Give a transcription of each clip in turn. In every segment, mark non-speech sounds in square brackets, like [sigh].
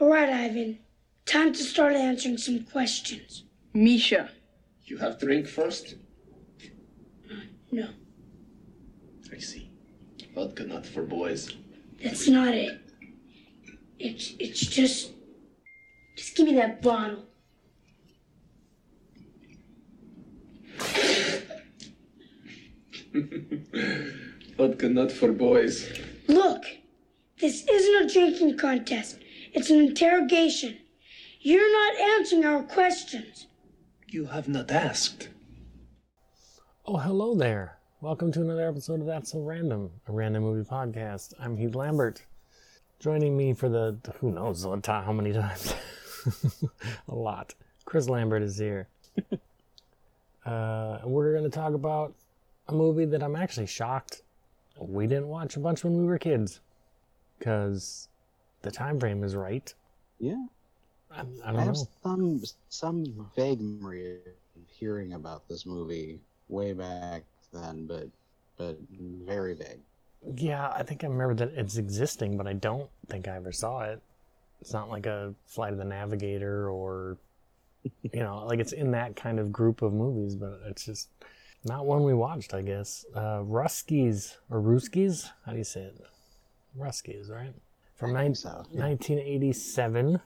All right, Ivan. Time to start answering some questions. Misha. You have drink first? Uh, no, I see. Vodka not for boys. that's not it. It's it's just just give me that bottle. [laughs] Vodka not for boys. Look, this isn't a drinking contest. It's an interrogation. You're not answering our questions. You have not asked. Oh, hello there. Welcome to another episode of That's So Random, a random movie podcast. I'm Heath Lambert. Joining me for the, who knows how many times? [laughs] a lot. Chris Lambert is here. [laughs] uh, and we're going to talk about a movie that I'm actually shocked we didn't watch a bunch when we were kids. Because the time frame is right. Yeah, I, I I, have know. some some vague memory of hearing about this movie way back then, but but very vague. Yeah, I think I remember that it's existing, but I don't think I ever saw it. It's not like a Flight of the Navigator or, you know, like it's in that kind of group of movies, but it's just not one we watched, I guess. Uh, Russkies or Russkies? How do you say it? Russkies, right? From I nine- so, yeah. 1987,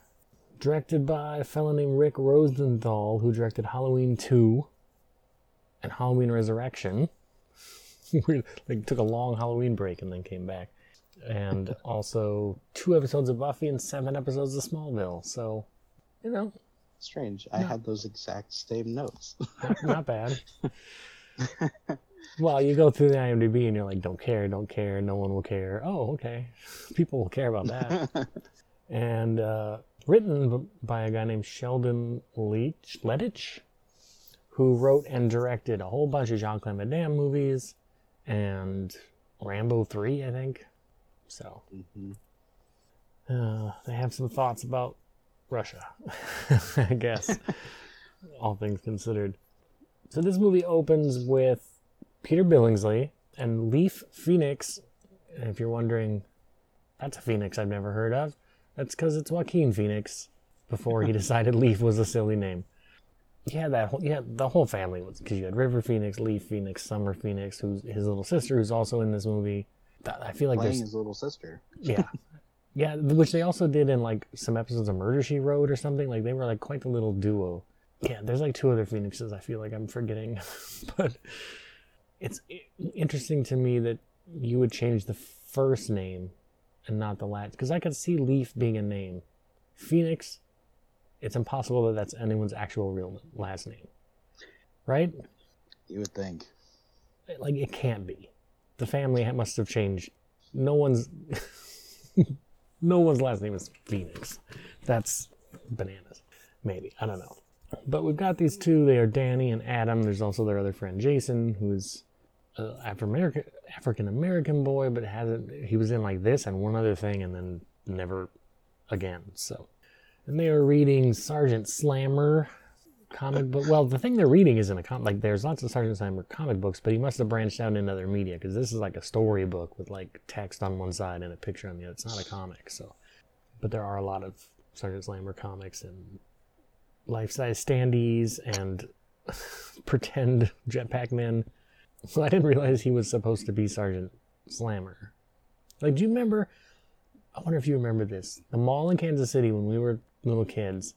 directed by a fellow named Rick Rosenthal, who directed Halloween 2 and Halloween Resurrection. [laughs] we like took a long Halloween break and then came back. And [laughs] also two episodes of Buffy and seven episodes of Smallville. So, you know, Strange. I had those exact same notes. not, not bad. [laughs] well, you go through the IMDb and you're like, don't care, don't care, no one will care. Oh, okay. People will care about that. [laughs] and uh, written by a guy named Sheldon Leach, Lettich, who wrote and directed a whole bunch of Jean Claude Van Damme movies and Rambo 3, I think. So, Mhm. uh, they have some thoughts about Russia, [laughs] I guess, [laughs] all things considered. So, this movie opens with Peter Billingsley and Leaf Phoenix. And if you're wondering, that's a Phoenix I've never heard of. That's because it's Joaquin Phoenix before he [laughs] decided Leaf was a silly name. Yeah, that whole, yeah, the whole family was because you had River Phoenix, Leaf Phoenix, Summer Phoenix, who's his little sister, who's also in this movie. I feel like Playing his little sister. yeah, [laughs] yeah, which they also did in like some episodes of Murder She Wrote or something. Like they were like quite the little duo. Yeah, there's like two other Phoenixes. I feel like I'm forgetting, [laughs] but it's interesting to me that you would change the first name and not the last because I could see Leaf being a name. Phoenix, it's impossible that that's anyone's actual real last name, right? You would think. like it can't be. The family must have changed. No one's [laughs] no one's last name is Phoenix. That's bananas. Maybe I don't know. But we've got these two. They are Danny and Adam. There's also their other friend Jason, who's African African American boy, but hasn't. He was in like this and one other thing, and then never again. So, and they are reading Sergeant Slammer comic book. Well, the thing they're reading isn't a comic. Like, there's lots of Sergeant Slammer comic books, but he must have branched out into other media because this is like a storybook with like text on one side and a picture on the other. It's not a comic, so. But there are a lot of Sergeant Slammer comics and life-size standees and [laughs] pretend jetpack men. [laughs] I didn't realize he was supposed to be Sergeant Slammer. Like, do you remember? I wonder if you remember this. The mall in Kansas City when we were little kids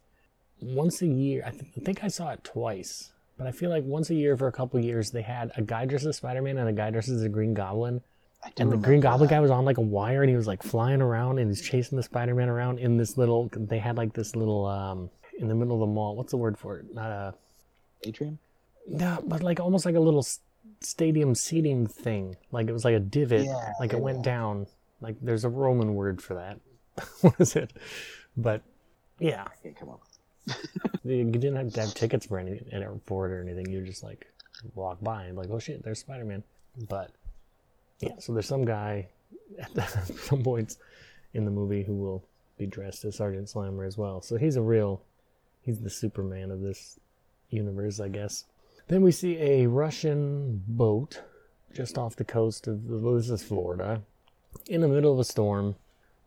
once a year. I, th- I think I saw it twice, but I feel like once a year for a couple years they had a guy dressed as Spider Man and a guy dressed as the Green Goblin. I do And the Green Goblin that. guy was on like a wire and he was like flying around and he's chasing the Spider Man around in this little. They had like this little um in the middle of the mall. What's the word for it? Not a Atrium. no, but like almost like a little stadium seating thing. Like it was like a divot. Yeah, like it yeah, went down. Like there's a Roman word for that. [laughs] what is it? But yeah, I can't come up. [laughs] you didn't have to have tickets for any for it or anything. You just like walk by and like, oh shit, there's Spider Man. But yeah, so there's some guy [laughs] at the, some points in the movie who will be dressed as Sergeant Slammer as well. So he's a real, he's the Superman of this universe, I guess. Then we see a Russian boat just off the coast of this is Florida, in the middle of a storm.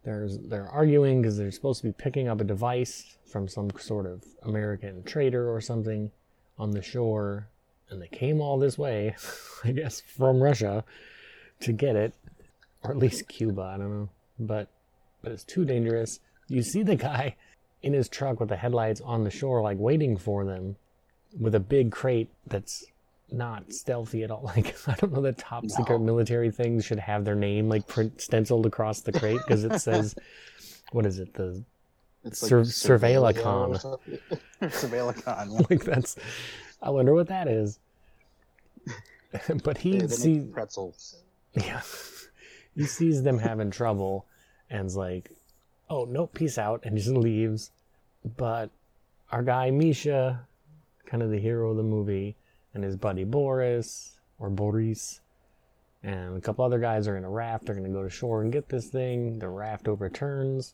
There's they're arguing because they're supposed to be picking up a device from some sort of American trader or something on the shore, and they came all this way, [laughs] I guess, from Russia to get it, or at least Cuba. I don't know, but but it's too dangerous. You see the guy in his truck with the headlights on the shore, like waiting for them, with a big crate that's not stealthy at all. [laughs] Like I don't know that top secret military things should have their name like print stenciled across the crate because it [laughs] says, what is it? The It's Sur- Surveilla Surveillicon. or something. [laughs] Surveillicon. yeah. like that's. I wonder what that is. but he They, they see make pretzels. yeah, he sees them having trouble, and's like, "Oh no, peace out," and just leaves. But our guy Misha, kind of the hero of the movie, and his buddy Boris or Boris, and a couple other guys are in a raft. They're gonna go to shore and get this thing. The raft overturns.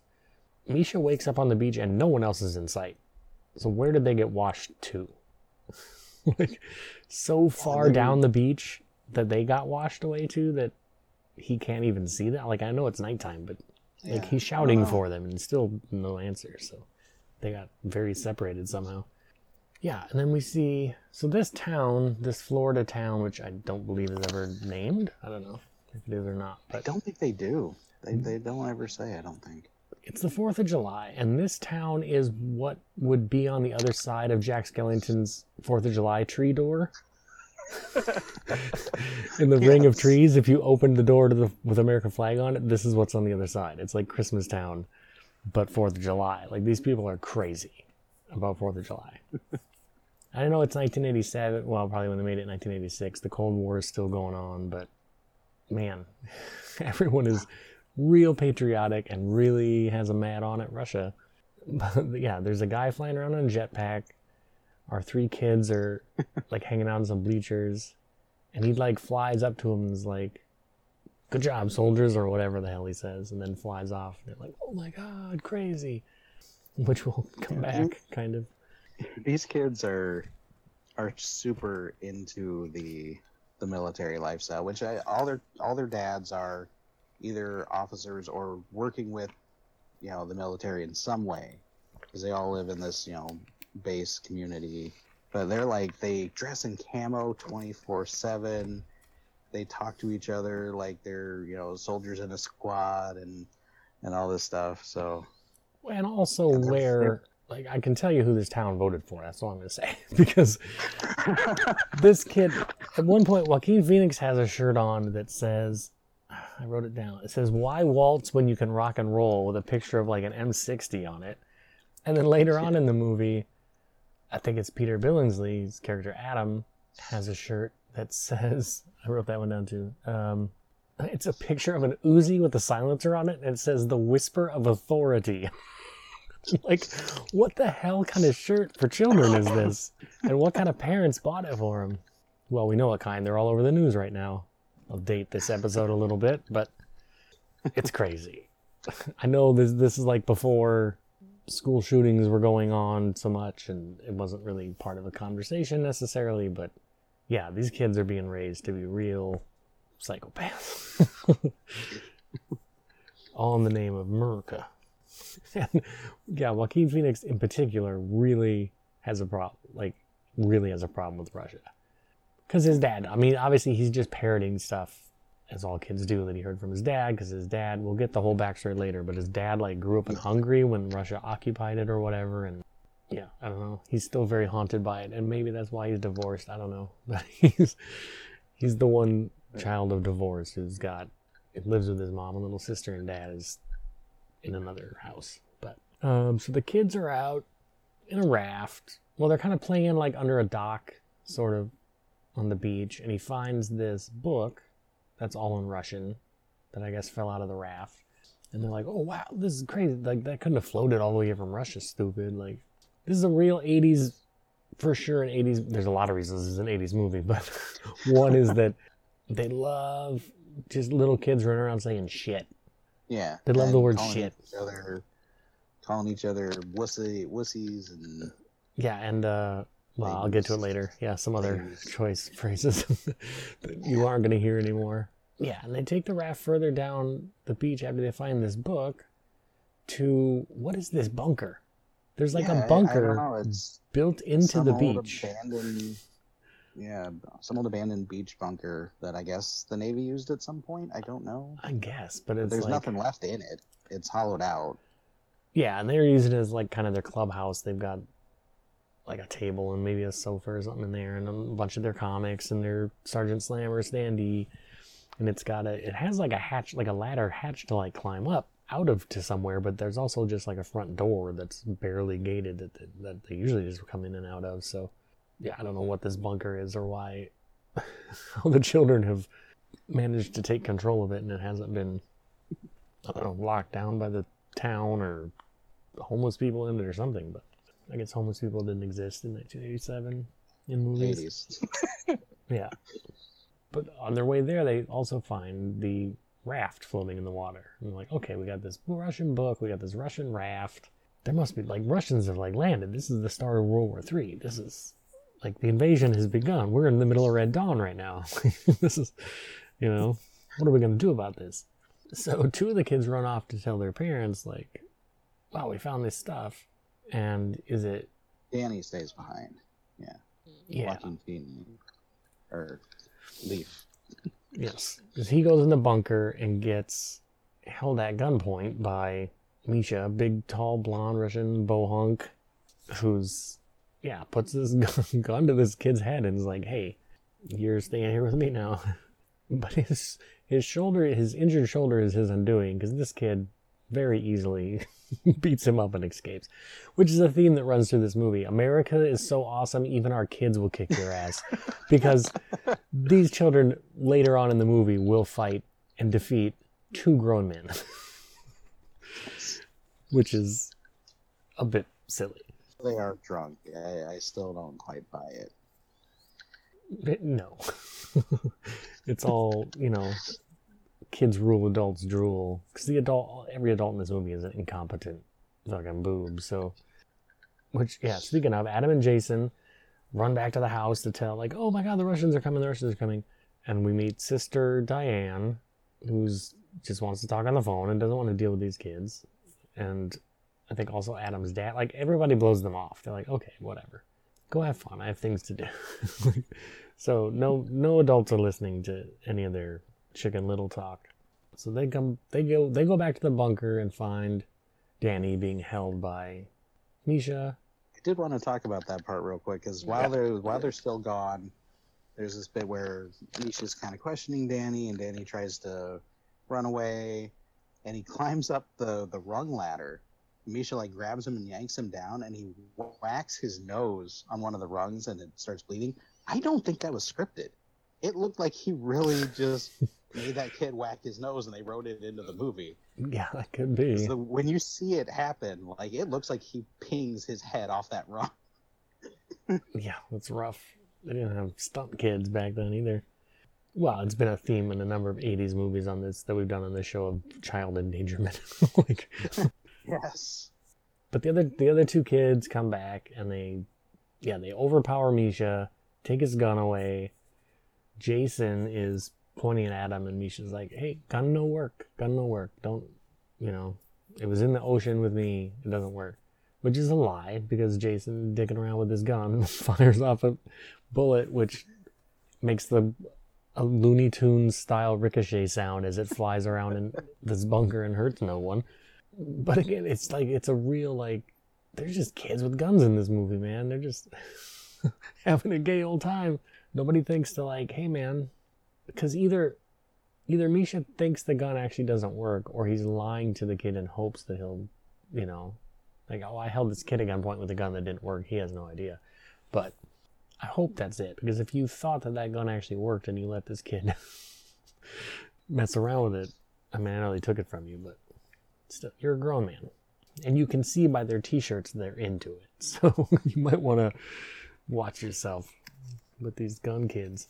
Misha wakes up on the beach and no one else is in sight. So where did they get washed to? [laughs] like so far down the beach that they got washed away to that he can't even see that. Like I know it's nighttime, but like Yeah, he's shouting for them and still no answer. So they got very separated somehow. Yeah, and then we see so this town, this Florida town, which I don't believe is ever named. I don't know if it is or not, I don't think they do. They, mm. they don't ever say, I don't think. it's the Fourth of July, and this town is what would be on the other side of Jack Skellington's Fourth of July tree door. [laughs] In the ring of trees, if you opened the door to the with American flag on it, this is what's on the other side. It's like Christmas Town, but Fourth of July. Like these people are crazy about Fourth of July. [laughs] I don't know it's 1987. Well, probably when they made it in 1986. The Cold War is still going on, but man, [laughs] everyone is real patriotic and really has a mad on at Russia. But [laughs] yeah, there's a guy flying around on a jetpack. Our three kids are [laughs] like hanging out on some bleachers, and he like flies up to him and is like, "Good job, soldiers," or whatever the hell he says, and then flies off. And they're like, "Oh my god, crazy!" Which will come back, kind of. These kids are are super into the the military lifestyle, which I, all their all their dads are either officers or working with you know the military in some way. Because they all live in this you know base community. But they're like they dress in camo 24 7 they talk to each other like they're you know soldiers in a squad and and all this stuff so. And also Yeah, they're- where like I can tell you who this town voted for. That's all I'm gonna [laughs] say because this kid at one point Joaquin Phoenix has a shirt on that says I wrote it down. It says "Why waltz when you can rock and roll?" with a picture of like an M60 on it. And then later on in the movie, I think it's Peter Billingsley's character Adam has a shirt that says I wrote that one down too. Um, it's a picture of an Uzi with a silencer on it, and it says "The Whisper of Authority." [laughs] [laughs] like, what the hell kind of shirt for children is this? And what kind of parents bought it for him? Well, we know what kind. They're all over the news right now. I'll date this episode a little bit, but it's crazy. [laughs] I know this this is like before school shootings were going on so much and it wasn't really part of a conversation necessarily, but yeah, these kids are being raised to be real psychopaths. [laughs] all in the name of America. [laughs] And yeah, Joaquin Phoenix in particular really has a problem, like really has a problem with Russia. Because his dad, I mean, obviously he's just parroting stuff as all kids do that he heard from his dad. Because his dad, we'll get the whole backstory later, but his dad like grew up in Hungary when Russia occupied it or whatever, and yeah, I don't know. He's still very haunted by it, and maybe that's why he's divorced. I don't know, but [laughs] he's he's the one child of divorce who's got it lives with his mom and little sister, and dad is in another house. But um, so the kids are out in a raft. Well, they're kind of playing like under a dock, sort of on the beach, and he finds this book that's all in Russian that I guess fell out of the raft. And they're like, "Oh wow, this is crazy! Like that couldn't have floated all the way from Russia, stupid! Like this is a real '80s, for sure. An '80s. There's a lot of reasons this is an '80s movie, but [laughs] one is that they love just little kids running around saying shit. Yeah. They love the word shit. Each other, calling each other wussy, wussies and Yeah, and uh, well, I'll get to it later. Yeah, some other Ladies. choice [laughs] phrases [laughs] that you aren't going to hear anymore. Yeah, and they take the raft further down the beach after they find this book, to what is this bunker? There's like Yeah, a bunker it's built into the beach. Abandoned, yeah, some old abandoned beach bunker that I guess the Navy used at some point. I don't know. I guess, but it's There's like nothing left in it. It's hollowed out. yeah, and they're using it as like kind of their clubhouse. They've got like a table and maybe a sofa or something in there, and a bunch of their comics and their Sergeant Slammer, Standy, and it's got a it has like a hatch, like a ladder hatch to like climb up out of to somewhere, but there's also just like a front door that's barely gated that that, that they usually just come in and out of. So yeah, I don't know what this bunker is or why [laughs] how the children have managed to take control of it and it hasn't been I don't know locked down by the town or homeless people in it or something. But I guess homeless people didn't exist in 1987 in movies. [laughs] Yeah. But on their way there, they also find the raft floating in the water. And they're like, okay, we got this Russian book, we got this Russian raft. There must be like Russians have like landed. This is the start of World War Three. This is like the invasion has begun. We're in the middle of Red Dawn right now. [laughs] this is, you know, what are we gonna do about this? So [laughs] two of the kids run off to tell their parents, like, wow, we found this stuff. And is it Danny stays behind. yeah. Joaquin Phoenix. Or Leaf. Yes, because he goes in the bunker and gets held at gunpoint by Misha, a big, tall, blonde Russian bohunk, who's yeah puts this [laughs] gun, to this kid's head and is like, "Hey, you're staying here with me now." [laughs] But his his shoulder, his injured shoulder, is his undoing because this kid very easily [laughs] beats him up and escapes, which is a theme that runs through this movie. America is so awesome, even our kids will kick your ass because these children later on in the movie will fight and defeat two grown men, which is a bit silly. They are drunk. I, I still don't quite buy it. No, [laughs] it's all you know. Kids rule, adults drool. Because the adult, every adult in this movie is an incompetent fucking boob. So, which yeah. Speaking of, Adam and Jason run back to the house to tell like, oh my god, the Russians are coming, the Russians are coming, and we meet Sister Diane, who's just wants to talk on the phone and doesn't want to deal with these kids, and I think also Adam's dad. Like everybody blows them off. They're like, okay, whatever, go have fun. I have things to do. [laughs] so no, no adults are listening to any of their chicken little talk. So they come, they go, they go back to the bunker and find Danny being held by Misha. I did want to talk about that part real quick because while they're while they're still gone, there's this bit where Misha's kind of questioning Danny, and Danny tries to run away, and he [laughs] climbs up the the rung ladder. Misha like grabs him and yanks him down, and he whacks his nose on one of the rungs, and it starts bleeding. I don't think that was scripted. It looked like he really just [laughs] made that kid whack his nose, and they wrote it into the movie. Yeah, that could be. So when you see it happen, like it looks like he pings his head off that rung. [laughs] Yeah, that's rough. They didn't have stunt kids back then either. Well, it's been a theme in a number of '80s movies on this that we've done on this show of child endangerment. [laughs] like, Yes. but the other the other two kids come back and they, yeah, they overpower Misha, take his gun away. Jason is pointing at Adam, and Misha's like, "Hey, gun no work. Gun no work. Don't, you know, it was in the ocean with me. It doesn't work." Which is a lie because Jason, dicking around with his gun, [laughs] fires off a bullet, which makes the a Looney Tunes style ricochet sound as it flies around in this bunker and hurts no one. But again, it's like it's a real like there's just kids with guns in this movie, man. They're just [laughs] having a gay old time. Nobody thinks to like, hey man, because either either Misha thinks the gun actually doesn't work, or he's lying to the kid in hopes that he'll, you know, like, oh, I held this kid at gunpoint with a gun that didn't work. He has no idea. But I hope that's it, because if you thought that that gun actually worked and you let this kid [laughs] mess around with it, I mean, I know they took it from you, but still, you're a grown man. And you can see by their t shirts they're into it. [laughs] So you might want to watch yourself with these gun kids.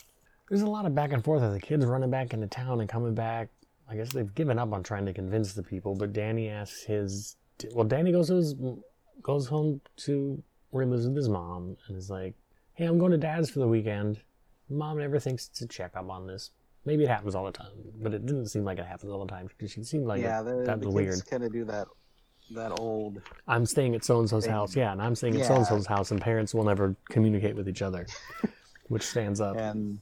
There's a lot of back and forth of the kids running back into town and coming back. I guess they've given up on trying to convince the people, but Danny asks his. Well, Danny goes to his, goes home to where he lives with his mom and is like, "Hey, I'm going to Dad's for the weekend." Mom never thinks to check up on this. Maybe it happens all the time, but it didn't seem like it happens all the time. She seemed like yeah, it, that the was weird. kind of do that that old I'm staying at so and so's house. Yeah, and I'm staying at so and so's house, and parents will never communicate with each other, [laughs] which stands up. and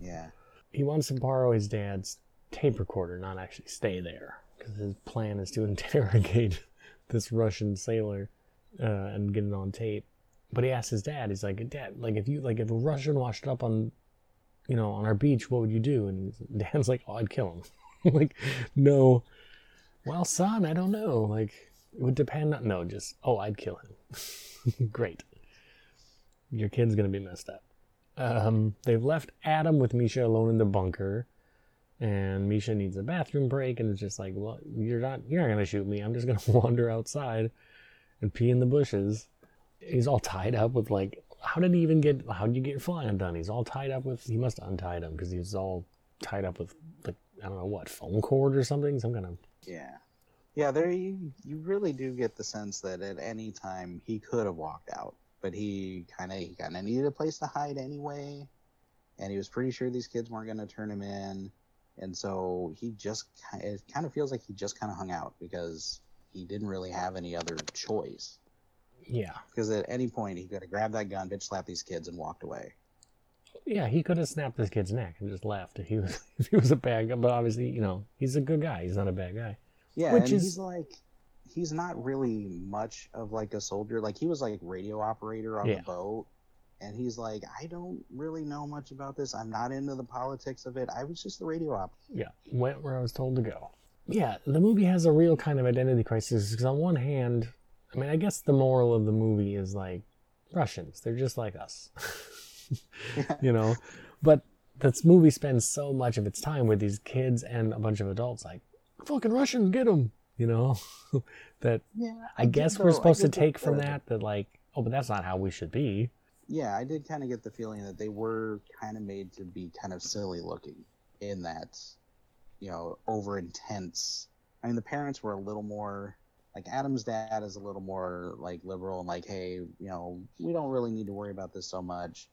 yeah. He wants to borrow his dad's tape recorder, not actually stay there, because his plan is to [laughs] interrogate this Russian sailor uh, and get it on tape. But he asks his dad, he's like, "Dad, like if you like if a Russian washed up on, you know, on our beach, what would you do?" And Dan's like, "Oh, I'd kill him." [laughs] like, no. Well, son, I don't know. Like, it would depend on no, just oh, I'd kill him. [laughs] Great. Your kid's gonna be messed up. Um, they've left Adam with Misha alone in the bunker, and Misha needs a bathroom break, and it's just like, well, you're not, you're not gonna shoot me. I'm just gonna [laughs] wander outside and pee in the bushes. He's all tied up with like, how did he even get? How did you get your fly undone? He's all tied up with. He must have untied him because he was all tied up with like I don't know what phone cord or something, some kind of Yeah. Yeah, there you, you really do get the sense that at any time he could have walked out, but he kind of he kind of needed a place to hide anyway, and he was pretty sure these kids weren't going to turn him in, and so he just it kind of feels like he just kind of hung out because he didn't really have any other choice. Yeah. Because at any point he could have grabbed that gun, bitch slapped these kids, and walked away. Yeah, he could have snapped this kid's neck and just left if he was [laughs] if he was a bad guy. But obviously, you know, he's a good guy. He's not a bad guy. Yeah, Which and is- he's like, he's not really much of like a soldier. Like he was like radio operator on Yeah. the boat, and he's like, I don't really know much about this. I'm not into the politics of it. I was just the radio op. Yeah, went where I was told to go. Yeah, the movie has a real kind of identity crisis because on one hand, I mean, I guess the moral of the movie is like Russians, they're just like us, [laughs] you know. But this movie spends so much of its time with these kids and a bunch of adults, like fucking Russians, get them, you know. [laughs] that Yeah, I guess we're supposed to take from that that like, oh, but that's not how we should be. Yeah, I did kind of get the feeling that they were kind of made to be kind of silly looking in that, you know, over intense. I mean, the parents were a little more like Adam's dad is a little more like liberal and like, hey, you know, we don't really need to worry about this so much.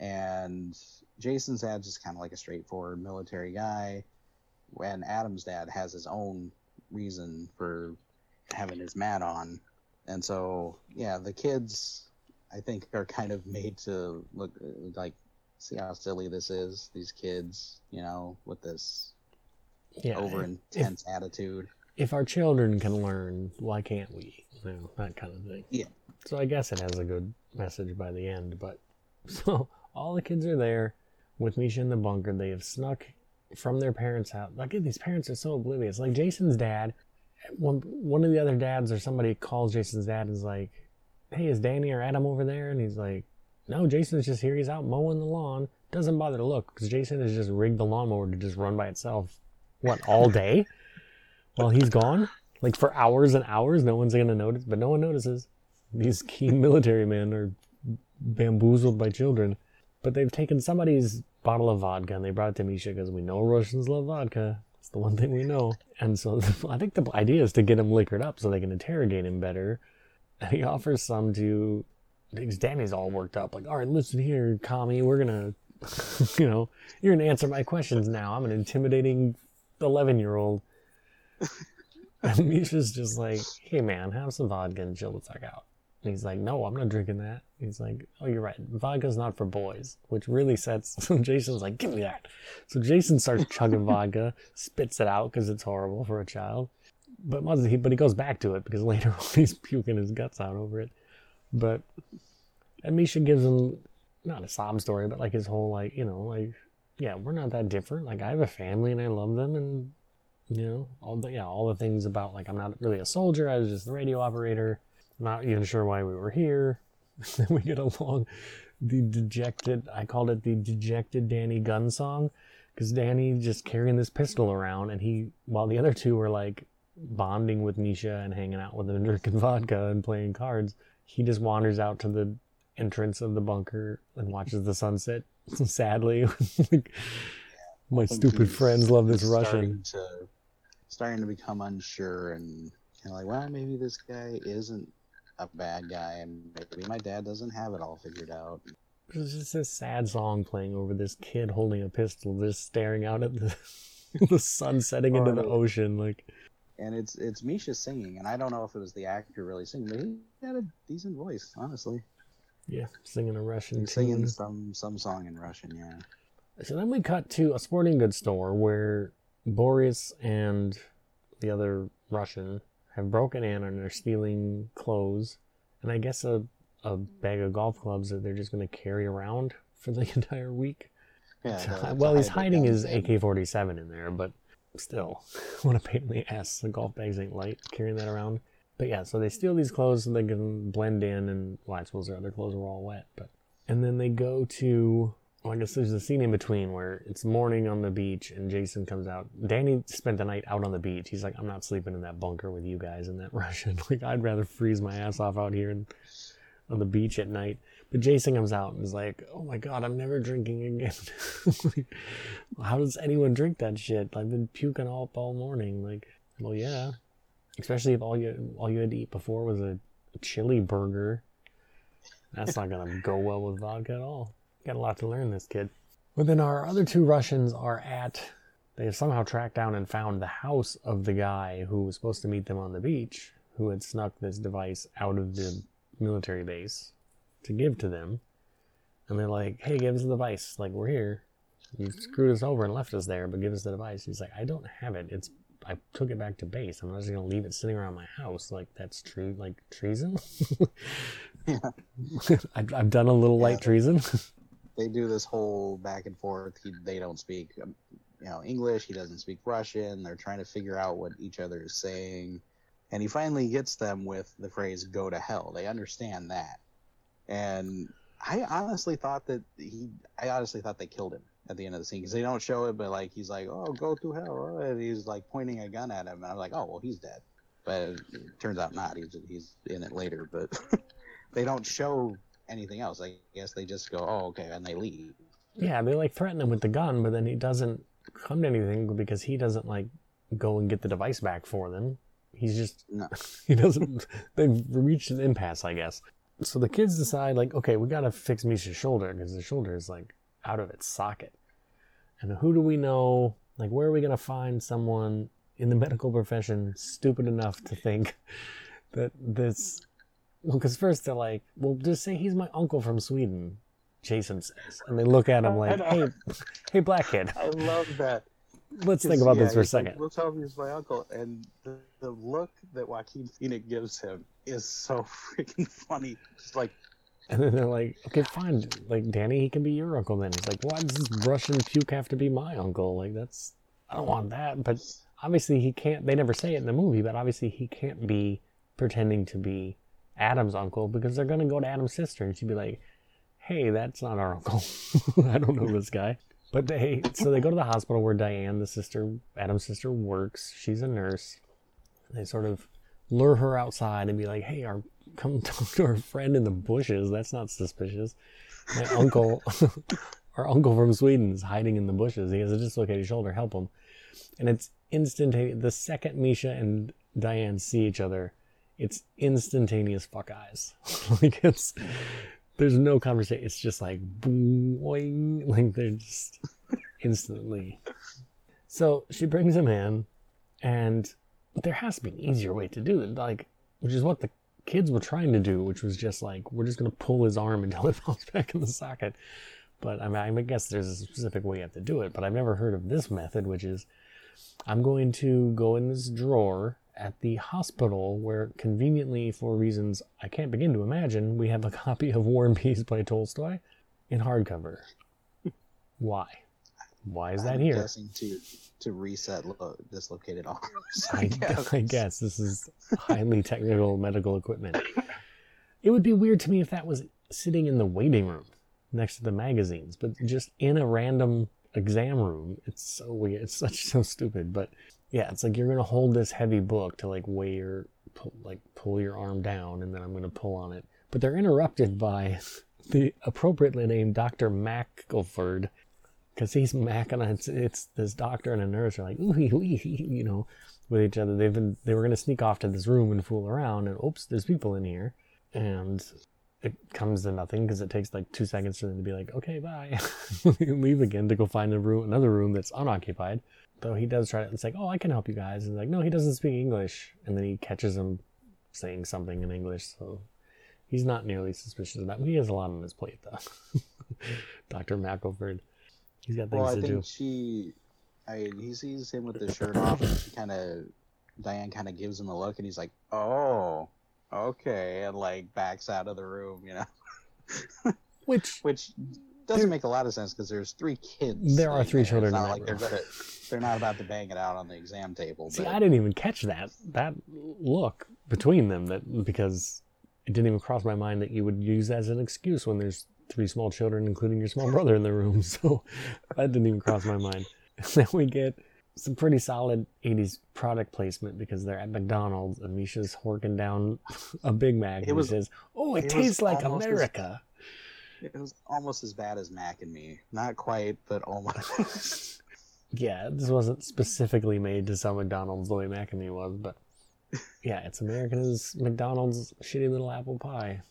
And Jason's dad's just kind of like a straightforward military guy. When Adam's dad has his own reason for having his mat on. And so, yeah, the kids, I think, are kind of made to look like, see how silly this is. These kids, you know, with this Yeah, over intense attitude. If our children can learn, why can't we? You know, that kind of thing. Yeah. So I guess it has a good message by the end. But [laughs] so all the kids are there with Misha in the bunker. They have snuck from their parents' house. Like these parents are so oblivious. Like Jason's dad, one one of the other dads or somebody calls Jason's dad and is like, "Hey, is Danny or Adam over there?" And he's like, "No, Jason's just here. He's out mowing the lawn. Doesn't bother to look because Jason has just rigged the lawnmower to just run by itself. What all day?" While he's gone, like for hours and hours, no one's gonna notice, but no one notices. These [laughs] keen military men are bamboozled by children, but they've taken somebody's bottle of vodka and they brought it to Misha because we know Russians love vodka. It's the one thing we know. And so [laughs] I think the idea is to get him liquored up so they can interrogate him better. And he offers some to. Because Danny's all worked up, like, all right, listen here, commie, we're gonna, [laughs] you know, you're gonna answer my questions now. I'm an intimidating 11 year old. [laughs] And Misha's just like, hey man, have some vodka and chill the fuck out. And he's like, no, I'm not drinking that. He's like, oh, you're right. Vodka's not for boys, which really sets. So [laughs] Jason's like, give me that. So Jason starts chugging vodka, spits it out because it's horrible for a child. But he, but he goes back to it because [laughs] later he's puking his guts out over it. But and Misha gives him not a sob story, but like his whole like you know like yeah we're not that different. Like I have a family and I love them and you know all the yeah all the things about like I'm not really a soldier. I was just the radio operator. Not even sure why we were here. [laughs] then we get along. The dejected I called it the dejected Danny gun song because Danny just carrying this pistol around and he while the other two were like bonding with Misha and hanging out with and drinking [laughs] vodka and playing cards, he just wanders out to the entrance of the bunker and watches the sunset [laughs] sadly. My stupid friends love this Russian. To, starting to become unsure and kind of like, well, maybe this guy isn't a bad guy, and maybe my dad doesn't have it all figured out. There's just this sad song playing over this kid holding a pistol, just staring out at the, [laughs] the sun setting into the ocean. Like, and it's it's Misha singing, and I don't know if it was the actor really singing, but he had a decent voice, honestly. Yeah, singing a Russian He's singing some some song in Russian, yeah. So then we cut to a sporting goods store where Boris and the other Russian have broken in and are stealing clothes, and I guess a a bag of golf clubs that they're just going to carry around for the [laughs] entire week. Yeah. the- well, he's hiding his. AK 47 in there, but still, [laughs] what a pain in the ass. The golf bags ain't light carrying that around. But yeah, so they steal these clothes so they can blend in, and well, I suppose their other clothes were all wet. But and then they go to. Well, I guess there's a scene in between where it's morning on the beach and Jason comes out. Danny spent the night out on the beach. He's like, I'm not sleeping in that bunker with you guys [laughs] and that Russian. Like, I'd rather freeze my ass off out here and on the beach at night. But Jason comes out and is like, "Oh my god, I'm never drinking again." [laughs] Like, How does anyone drink that shit? I've been puking all all morning. Like, well, yeah. Especially if all you all you had to eat before was a chili burger. That's not gonna go well with vodka at all. Got a lot to learn, this kid. But then our other two Russians are at. They have somehow tracked down and found the house of the guy who was supposed to meet them on the beach, who had snuck this device out of the military base to give to them. And they're like, hey, give us the device. Like, we're here. You screwed us over and left us there, but give us the device. He's like, I don't have it. It's I took it back to base. I'm not just gonna leave it sitting around my house. Like that's true. Like treason. [laughs] [laughs] I've, I've done a little light treason. [laughs] They do this whole back and forth. He, they don't speak, um, you know, English. He doesn't speak Russian. They're trying to figure out what each other is saying, and he finally gets them with the phrase "go to hell." They understand that, and I honestly thought that he. I honestly thought they killed him at the end of the scene because they don't show it, but like he's like, "Oh, go to hell," and he's like pointing a gun at him, and I'm like, "Oh, well, he's dead." But it turns out not. He's he's in it later, but [laughs] they don't show anything else. I guess they just go, "Oh, okay," and they leave. yeah, they like threaten him with the gun, but then he doesn't come to anything because he doesn't like go and get the device back for them. He's just No. [laughs] he doesn't. They've reached an impasse, I guess. So the kids decide, like, okay, we gotta fix Misha's shoulder because the shoulder is like out of its socket. And who do we know? Like, where are we gonna find someone in the medical profession stupid enough to think [laughs] that this? Well, because first they're like, well, just say he's my uncle from Sweden. Jason says, and they look at him like, hey, hey, black kid, I love that. let's think about Yeah, this for a he's like, second. We'll tell him he's my uncle, and the, the look that Joaquin Phoenix gives him is so [laughs] freaking funny. Just like, And then they're like, okay, fine. Like, Danny, he can be your uncle then. He's like, why does this Russian puke have to be my uncle? Like, that's, I don't want that. But obviously, he can't, they never say it in the movie, but obviously, he can't be pretending to be Adam's uncle because they're to go to Adam's sister and she'd be like, hey, that's not our uncle. [laughs] I don't know this guy. But they, so they go to the hospital where Diane, the sister, Adam's sister, works. She's a nurse. They sort of lure her outside and be like, hey, our, come [laughs] talk to our friend in the bushes. That's not suspicious. My uncle, [laughs] our uncle from Sweden is hiding in the bushes. He has a dislocated shoulder. Help him. And it's instantaneous. The second Misha and Diane see each other, it's instantaneous fuck eyes. [laughs] like it's, there's no conversation. It's just like boing, like they're just instantly. So she brings him in, and there has to be an easier way to do it, like which is what the kids were trying to do, which was just like we're just gonna pull his arm until it [laughs] falls back in the socket. But I mean, I guess there's a specific way you have to do it. But I've never heard of this method, which is I'm going to go in this drawer at the hospital where conveniently for reasons I can't begin to imagine, we have a [laughs] copy of War and Peace by Tolstoy in hardcover. Why? Why is that I'm here? guessing to to reset lo- dislocated arms. I, I guess this is highly technical medical equipment. It would be weird to me if that was sitting in the waiting room next to the magazines, but just in a random exam room. It's so weird. It's such so stupid. But yeah, it's like you're gonna hold this heavy book to like weigh your pull, like pull your arm down, and then I'm gonna pull on it. But they're interrupted by [laughs] the appropriately named Doctor Mackleford because he's macking on it's, it's this doctor and a nurse are like ooh, you know with each other. They've been they were to sneak off to this room and fool around and oops there's people in here. And it comes to nothing because it takes like two seconds for them to be like okay bye. [laughs] Leave again to go find a room another room that's unoccupied Though he does try to, it's like, oh, I can help you guys. And like, no, he doesn't speak English. And then he catches him saying something in English. So he's not nearly suspicious of that. He has a lot on his plate, though. [laughs] Dr. McElford. He's got things Well, I to think do. she, I he sees him with the shirt off, and she kind of, Diane kind of gives him a look, and he's like, "Oh, okay," and like backs out of the room, you know, [laughs] Which, which doesn't make a lot of sense because there's three kids. There are three there. children It's in not like they're gonna, they're not about to bang it out on the exam table. see, but I didn't even catch that, that look between them that because it didn't even cross my mind that you would use that as an excuse when there's three small children, including your small brother in the room. [laughs] So that didn't even cross my mind. [laughs] then we get some pretty solid 80s product placement because they're at McDonald's and Misha's horking down [laughs] a Big Mac It and was- says, Oh, it, it tastes like America. It was almost as bad as Mac and Me. Not quite, but almost. [laughs] Yeah, this wasn't specifically made to sell McDonald's the way Mac and Me was, but yeah, it's America's McDonald's shitty little apple pie.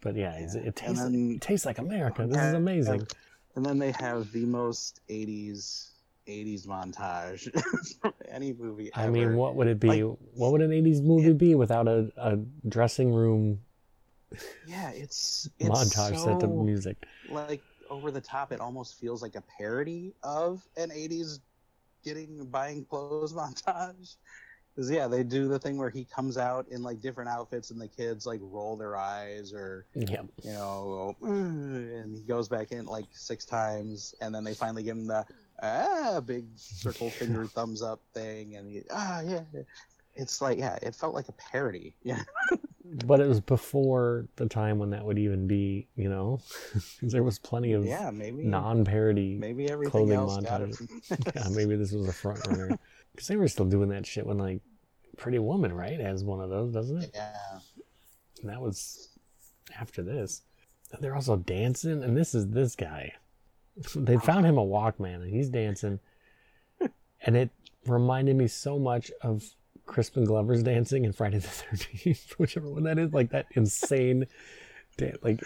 But yeah, Yeah, it and tastes then- it tastes like America. This is amazing. and then they have the most '80s '80s montage from any movie. I mean, what would it be? Like- what would an '80s movie be without a, a dressing room Yeah, it's, [laughs] it's montage set to music? like over the top. It almost feels like a parody of an '80s getting buying clothes [laughs] montage. Because yeah, they do the thing where he comes out in like different outfits, and the kids like roll their eyes, or Yeah, you know, go, [clears throat] and he goes back in like six times, and then they finally give him the ah big circle [laughs] finger thumbs up thing, and he ah yeah. It's like yeah, it felt like a parody. Yeah, but it was before the time when that would even be, you know, [laughs] there was plenty of yeah, maybe non-parody maybe everything clothing else got it. [laughs] yeah, maybe this was a front runner because [laughs] they were still doing that shit when like Pretty Woman, right, has one of those, doesn't it? yeah. And that was after this. And They're also dancing, and this is this guy. they found him a Walkman, and he's dancing, and it reminded me so much of Crispin Glover's dancing in Friday the Thirteenth, [laughs] whichever one that is. Like that insane, dan- like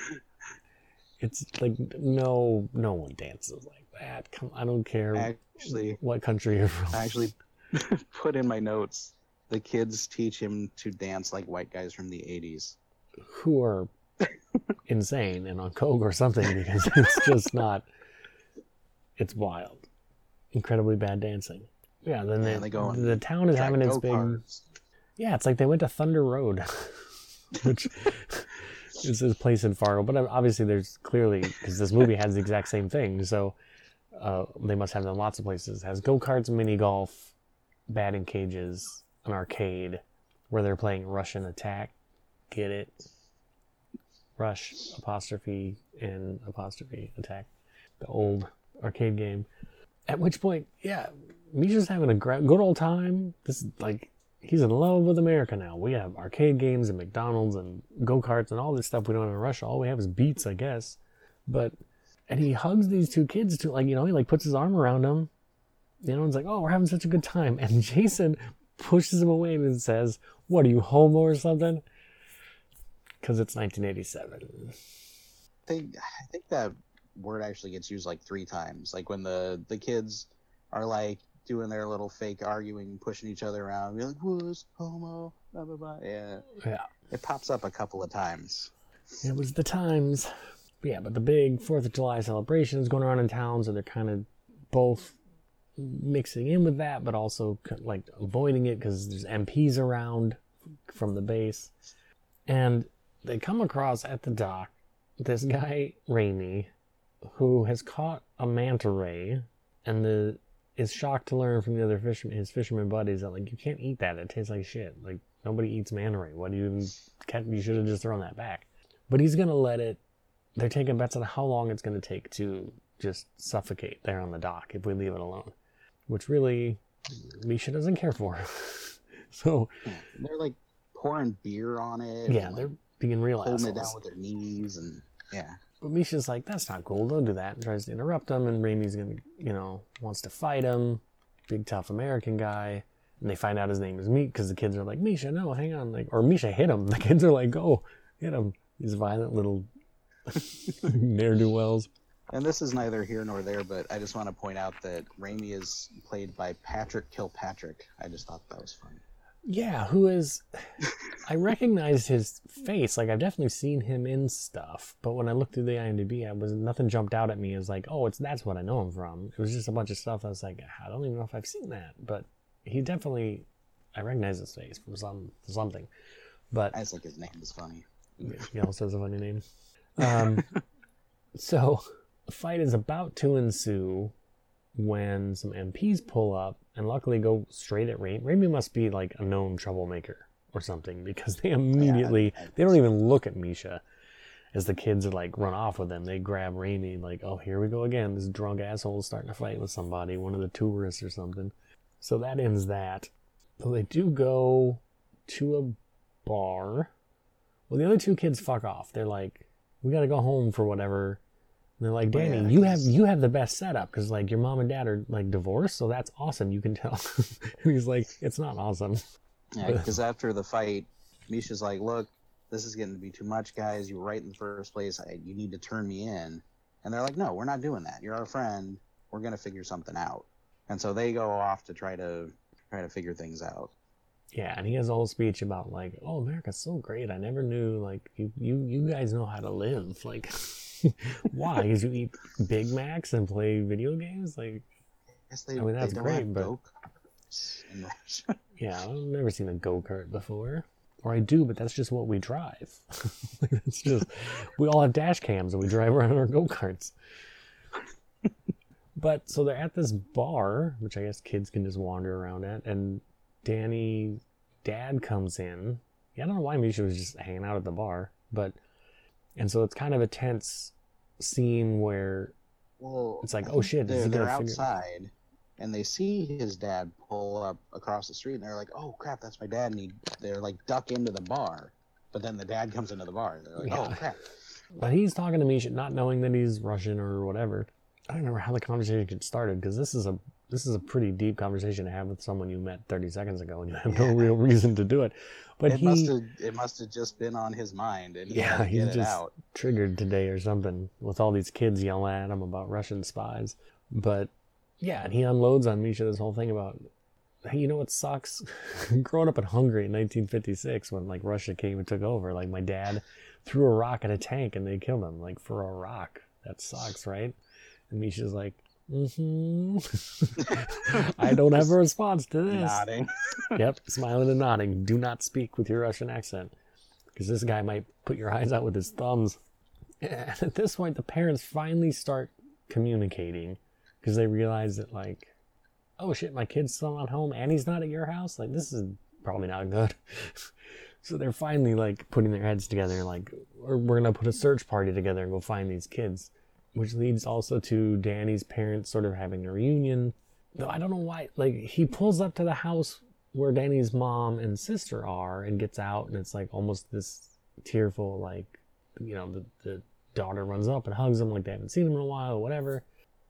it's like no, no one dances like that. Come, I don't care Actually, what country you're from. I actually [laughs] put in my notes. The kids teach him to dance like white guys from the '80s. who are [laughs] insane and on coke or something because it's just not it's wild incredibly bad dancing yeah then they, they go on the town is having its big yeah it's like they went to thunder road [laughs] which [laughs] is this place in fargo but obviously there's clearly because this movie has the exact same thing so uh, they must have them lots of places. It has go-karts mini golf batting cages an arcade where they're playing russian attack get it? Rush apostrophe and apostrophe attack the old arcade game. At which point yeah misha's having a good old time. This is like he's in love with america now. We have arcade games and mcdonald's and go-karts and all this stuff we don't have in russia. All we have is beets i guess. But and he hugs these two kids to like you know he like puts his arm around them. You know it's like oh we're having such a good time. And [laughs] jason pushes him away and says what are you homo or something? Because it's 1987 They, I think that word actually gets used like three times. Like when the the kids are like doing their little fake arguing, pushing each other around, be like, "Wuss, homo," blah blah blah. Yeah, yeah it pops up a couple of times. It was the times. Yeah, but the big Fourth of July celebration is going around in town, so they're kind of both mixing in with that, but also like avoiding it because there's MPs around from the base, and they come across at the dock this guy Rainey, who has caught a manta ray, and the is shocked to learn from the other fishermen, his fisherman buddies, that like you can't eat that. It tastes like shit. Like nobody eats manta ray. What do you You should have just thrown that back. But he's gonna let it. They're taking bets on how long it's gonna take to just suffocate there on the dock if we leave it alone, which really Misha doesn't care for. [laughs] so They're like pouring beer on it. yeah, they're being real holding it down with their knees and yeah. But Misha's like, that's not cool. Don't do that. And tries to interrupt him. And Raimi's gonna, you know, wants to fight him. Big tough American guy. And they find out his name is Meat because the kids are like, Misha, no, hang on. Like, or Misha hit him. [laughs] The kids are like, go hit him. These violent little [laughs] ne'er do wells. And this is neither here nor there, but I just want to point out that Raimi is played by Patrick Kilpatrick. I just thought that was funny. Yeah, who is? I recognized his face. Like I've definitely seen him in stuff, but when I looked through the IMDb, I was nothing jumped out at me as like, oh, it's that's what I know him from. It was just a bunch of stuff. I was like, I don't even know if I've seen that, but he definitely, I recognize his face from some something. But I just think his name is funny. he also has a funny name. Um, [laughs] so a fight is about to ensue when some MPs pull up and luckily go straight at Raimi. Raimi must be like a known troublemaker or something because [laughs] they immediately I they don't even look at Misha as the kids are like run off with them. They grab Raimi like, oh here we go again. This drunk asshole is starting to fight with somebody, one of the tourists or something. So that ends that. So they do go to a bar. Well, the other two kids fuck off. They're like, we gotta go home for whatever. And they're like, Oh, Danny, yeah, you have you have the best setup because like your mom and dad are like divorced, so that's awesome. You can tell. [laughs] and he's like, it's not awesome. Yeah, because after the fight, Misha's like, "Look, this is getting to be too much, guys. You were right in the first place. I, you need to turn me in." And they're like, "No, we're not doing that. You're our friend. We're gonna figure something out." And so they go off to try to try to figure things out. Yeah, and he has a whole speech about like, oh, America's so great. I never knew like you you you guys know how to live. Like, [laughs] why? Because you eat Big Macs and play video games. Like, I guess they, I mean, that's great, but- [laughs] yeah, I've never seen a go kart before. Or I do, but that's just what we drive. [laughs] like, it's just we all have dash cams and we drive around in our go karts. [laughs] but so they're at this bar, which I guess kids can just wander around at, and Danny dad comes in. Yeah, I don't know why Misha was just hanging out at the bar, but and so it's kind of a tense scene where Well, It's like, oh, shit, They're, they're outside, and they see his dad pull up across the street, and they're like, "Oh crap, that's my dad!" And he, they're like duck into the bar, but then the dad comes into the bar. and They're like, oh, Yeah. "Oh crap!" But he's talking to Misha, not knowing that he's Russian or whatever. I don't remember how the conversation gets started because this is a this is a pretty deep conversation to have with someone you met 30 seconds ago and you have no real reason to do it. But it he must have it must have just been on his mind, and he Yeah, had to he's get it just- out. triggered today or something with all these kids yelling at him about Russian spies. But yeah, and he unloads on Misha this whole thing about hey, you know what sucks? [laughs] Growing up in Hungary in 1956 when like Russia came and took over, like my dad threw a rock at a tank and they killed him like for a rock. That sucks, right? And Misha's like, mm-hmm. [laughs] I don't have a response to this. Nodding. [laughs] yep, smiling and nodding. Do not speak with your Russian accent because this guy might put your eyes out with his thumbs. And at this point, the parents finally start communicating because they realize that, like, oh shit, my kid's still not home and he's not at your house. Like, this is probably not good. [laughs] so they're finally like putting their heads together, like, we're gonna put a search party together and go find these kids. Which leads also to Danny's parents sort of having a reunion. Though I don't know why. Like he pulls up to the house where Danny's mom and sister are and gets out, and it's like almost this tearful, like, you know, the, the daughter runs up and hugs him like they haven't seen him in a while or whatever.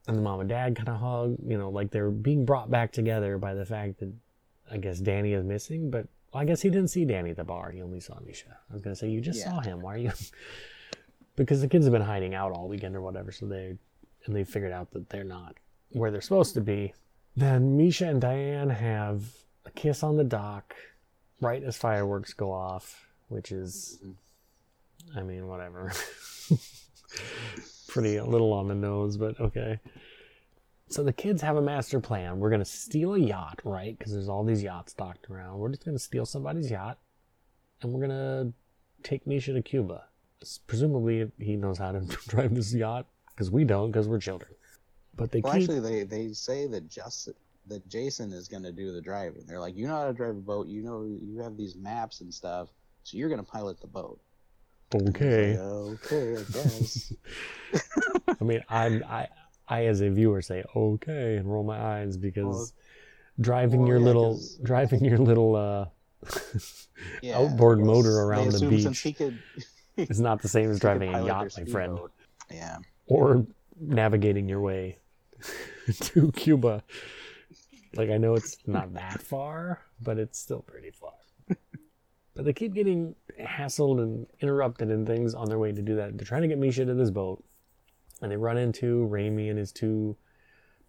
And the mom and dad kind of hug, you know, like they're being brought back together by the fact that I guess Danny is missing, but I guess he didn't see Danny at the bar. He only saw Misha. I was going to say, you just Yeah. saw him. Why are you? Because the kids have been hiding out all weekend or whatever, so they, and they figured out that they're not where they're supposed to be. Then Misha and Diane have a kiss on the dock right as fireworks go off, which is, I mean, whatever. [laughs] Pretty a little on the nose, but okay. So the kids have a master plan. We're gonna steal a yacht, right? Because there's all these yachts docked around. We're just gonna steal somebody's yacht, and we're gonna take Misha to Cuba. Presumably, he knows how to [laughs] drive this yacht because we don't, because we're children. But they Well, keep actually, they they say that just that Jason is going to do the driving. They're like, you know how to drive a boat. You know, you have these maps and stuff. So you're going to pilot the boat. Okay. like, okay, I guess. [laughs] [laughs] I mean, I'm I I as a viewer say okay and roll my eyes because driving well, your yeah, little driving your little uh Yeah, Outboard motor around the assume Since beach. he could, is not the same as [laughs] driving a yacht, my friend. Yeah. or navigating your way [laughs] to Cuba. Like I know it's not [laughs] that far, but it's still pretty far. But they keep getting hassled and interrupted and things on their way to do that. They're trying to get Misha to this boat. And they run into Raimi and his two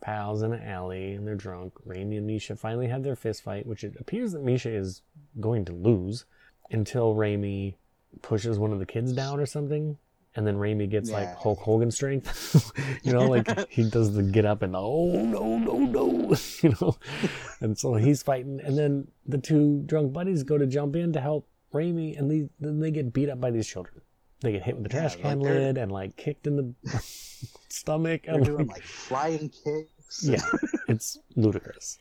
pals in an alley, and they're drunk. Raimi and Misha finally have their fist fight, which it appears that Misha is going to lose until Raimi pushes one of the kids down or something. And then Raimi gets like Hulk Hogan strength, [laughs] you know, like [laughs] he does the get up and the, oh no no no, [laughs] you know, and so he's fighting, and then the two drunk buddies go to jump in to help Raimi, and they, then they get beat up by these children. They get hit with the Yeah, trash like can they're- lid and like kicked in the stomach. They're And doing like flying kicks. yeah, it's ludicrous.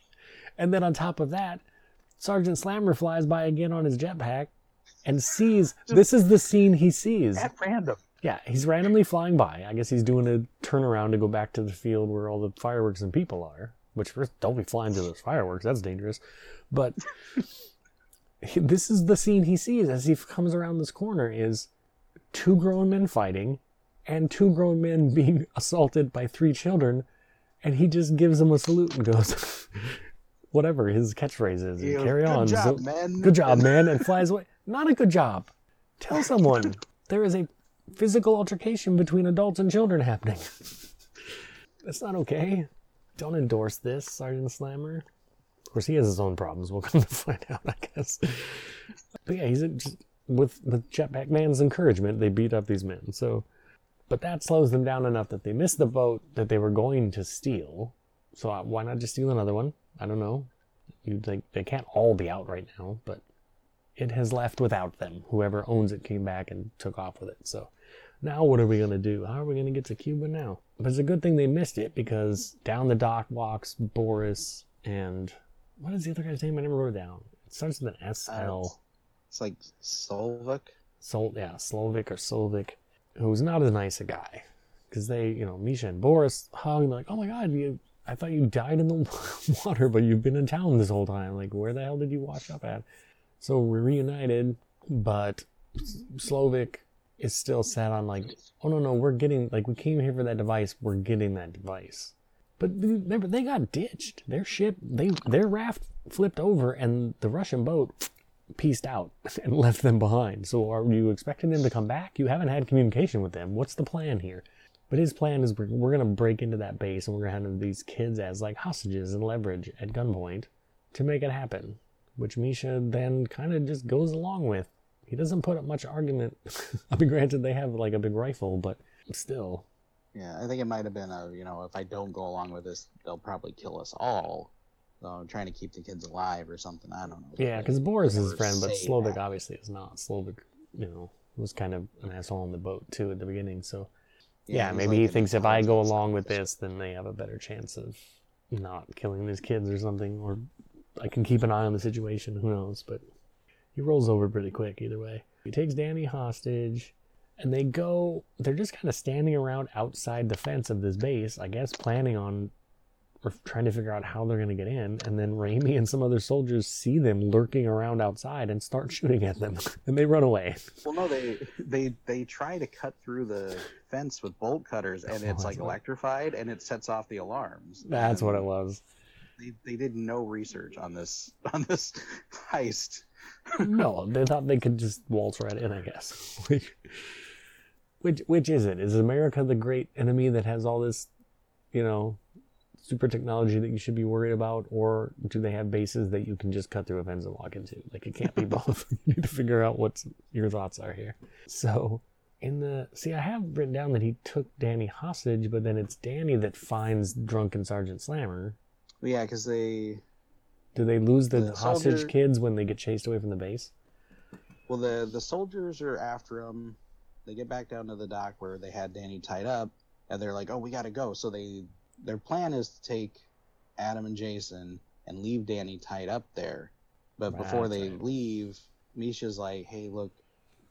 And then on top of that, Sergeant Slammer flies by again on his jetpack and sees this is the scene he sees. At random. Yeah, he's randomly flying by. I guess he's doing a turnaround to go back to the field where all the fireworks and people are. Which first, don't be flying to those fireworks. That's dangerous. But [laughs] this is the scene he sees as he comes around this corner: is two grown men fighting, and two grown men [laughs] being assaulted by three children, and he just gives them a salute and goes, [laughs] whatever his catchphrase is, You carry good on. job, So- man. Good job, man, and flies away. Not a good job. Tell [laughs] someone there is a physical altercation between adults and children happening. That's not okay. Don't endorse this, Sergeant Slammer. Of course, he has his own problems. We'll come to find out, I guess. But yeah, he's a, just, with with Jetpack Man's encouragement, they beat up these men. So, but that slows them down enough that they miss the boat that they were going to steal. So uh, why not just steal another one? I don't know. You think they can't all be out right now, but it has left without them. Whoever owns it came back and took off with it. So now what are we gonna do? How are we gonna get to Cuba now? But it's a good thing they missed it because down the dock walks Boris and what is the other guy's name? I never wrote it down. It starts with an S L. Uh, it's like Solvik. Sol yeah, Slovic or Solvic, who's not as nice a guy. Because they, you know, Misha and Boris hug and like, oh my god, you I thought you died in the [laughs] water, but you've been in town this whole time. Like, where the hell did you wash up at? So we're reunited, but Slovic is still set on like, oh no no, we're getting like we came here for that device, we're getting that device. But remember, they got ditched. Their ship, they their raft flipped over, and the Russian boat pieced out [laughs] and left them behind. So are you expecting them to come back? You haven't had communication with them. What's the plan here? But his plan is we're, we're going to break into that base and we're going to have these kids as like hostages and leverage at gunpoint to make it happen. Which Misha then kind of just goes along with. He doesn't put up much argument. [laughs] I mean, granted, they have like a big rifle, but still. Yeah, I think it might have been a, you know, if I don't go along with this, they'll probably kill us all. So I'm trying to keep the kids alive or something. I don't know. Yeah, because Boris is his friend, but Slovak that. obviously is not. Slovak, you know, was kind of an asshole on the boat too at the beginning. So yeah, he's maybe like he thinks if I go along with this, then they have a better chance of not killing these kids or something, or I can keep an eye on the situation. Who knows? But he rolls over pretty quick either way. He takes Danny hostage, and they go. They're just kind of standing around outside the fence of this base, I guess, planning on or trying to figure out how they're going to get in. And then Raimi and some other soldiers see them lurking around outside and start [laughs] shooting at them, and they run away. Well, no, they they they try to cut through the fence with bolt cutters, and it's like electrified, and it sets off the alarms. That's what it was. They, they did no research on this [laughs] on this heist. no, they thought they could just waltz right in, I guess. [laughs] Like, which which is it? Is America the great enemy that has all this, you know, super technology that you should be worried about, or do they have bases that you can just cut through a fence and walk into? Like it can't be [laughs] both. you need to figure out what your thoughts are here. So in the see, I have written down that he took Danny hostage, but then it's Danny that finds drunken Sergeant Slammer. Yeah, because they Do they lose the, The hostage soldier- kids when they get chased away from the base? well the the soldiers are after them. They get back down to the dock where they had Danny tied up, and they're like, "Oh, we got to go." So they their plan is to take Adam and Jason and leave Danny tied up there. But before they right. leave, Misha's like, "Hey, look,